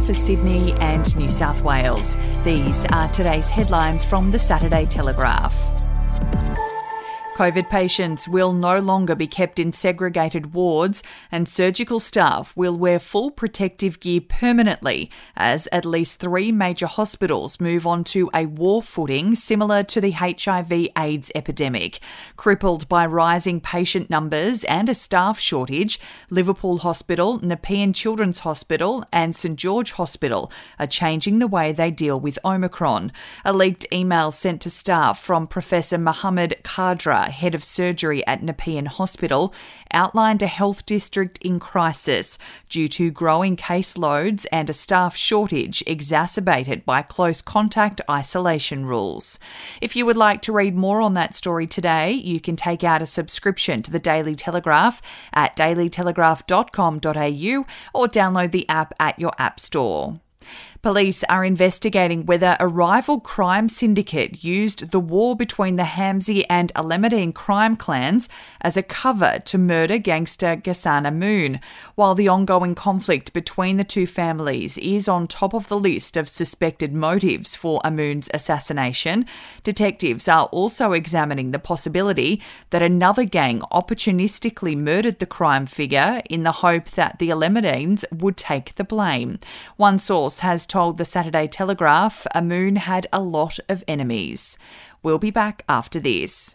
we're for Sydney and New South Wales. These are today's headlines from the Saturday Telegraph. COVID patients will no longer be kept in segregated wards, and surgical staff will wear full protective gear permanently as at least three major hospitals move on to a war footing similar to the HIV AIDS epidemic. Crippled by rising patient numbers and a staff shortage, Liverpool Hospital, Nepean Children's Hospital, and St George Hospital are changing the way they deal with Omicron. A leaked email sent to staff from Professor Mohammed Head of surgery at Nepean Hospital, outlined a health district in crisis due to growing caseloads and a staff shortage exacerbated by close contact isolation rules. If you would like to read more on that story today, you can take out a subscription to the Daily Telegraph at dailytelegraph.com.au or download the app at your app store. Police are investigating whether a rival crime syndicate used the war between the Hamzy and Alameddine crime clans as a cover to murder gangster Ghassan Amoun, While the ongoing conflict between the two families is on top of the list of suspected motives for Amoun's assassination, detectives are also examining the possibility that another gang opportunistically murdered the crime figure in the hope that the Alameddines would take the blame. One source has told told the Saturday Telegraph Amoun had a lot of enemies. We'll be back after this.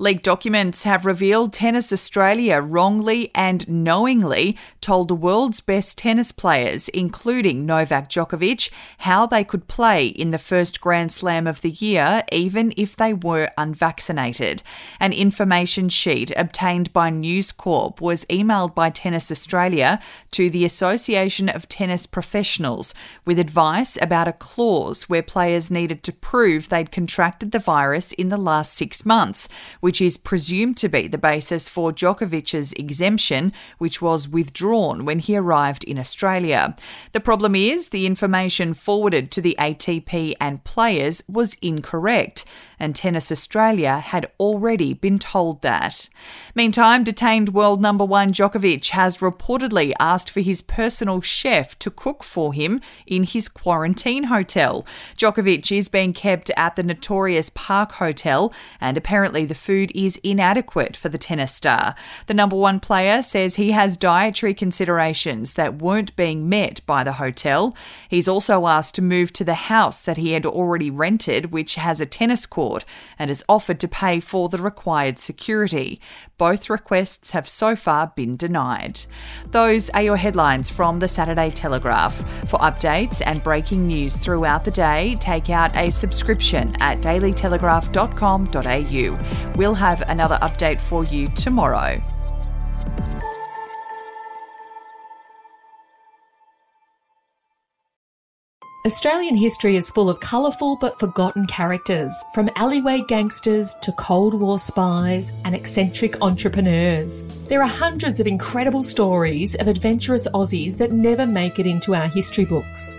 Leaked documents have revealed Tennis Australia wrongly and knowingly told the world's best tennis players, including Novak Djokovic, how they could play in the first Grand Slam of the year, even if they were unvaccinated. An information sheet obtained by News Corp was emailed by Tennis Australia to the Association of Tennis Professionals with advice about a clause where players needed to prove they'd contracted the virus in the last six months, which is presumed to be the basis for Djokovic's exemption, which was withdrawn when he arrived in Australia. The problem is the information forwarded to the ATP and players was incorrect, and Tennis Australia had already been told that. Meantime, detained world number one Djokovic has reportedly asked for his personal chef to cook for him in his quarantine hotel. Djokovic is being kept at the notorious Park Hotel, and apparently the food is inadequate for the tennis star. The number one player says he has dietary considerations that weren't being met by the hotel. He's also asked to move to the house that he had already rented, which has a tennis court, and has offered to pay for the required security. Both requests have so far been denied. Those are your headlines from the Saturday Telegraph. For updates and breaking news throughout the day, take out a subscription at dailytelegraph.com.au. We'll have another update for you tomorrow. Australian history is full of colourful but forgotten characters, from alleyway gangsters to Cold War spies and eccentric entrepreneurs. There are hundreds of incredible stories of adventurous Aussies that never make it into our history books.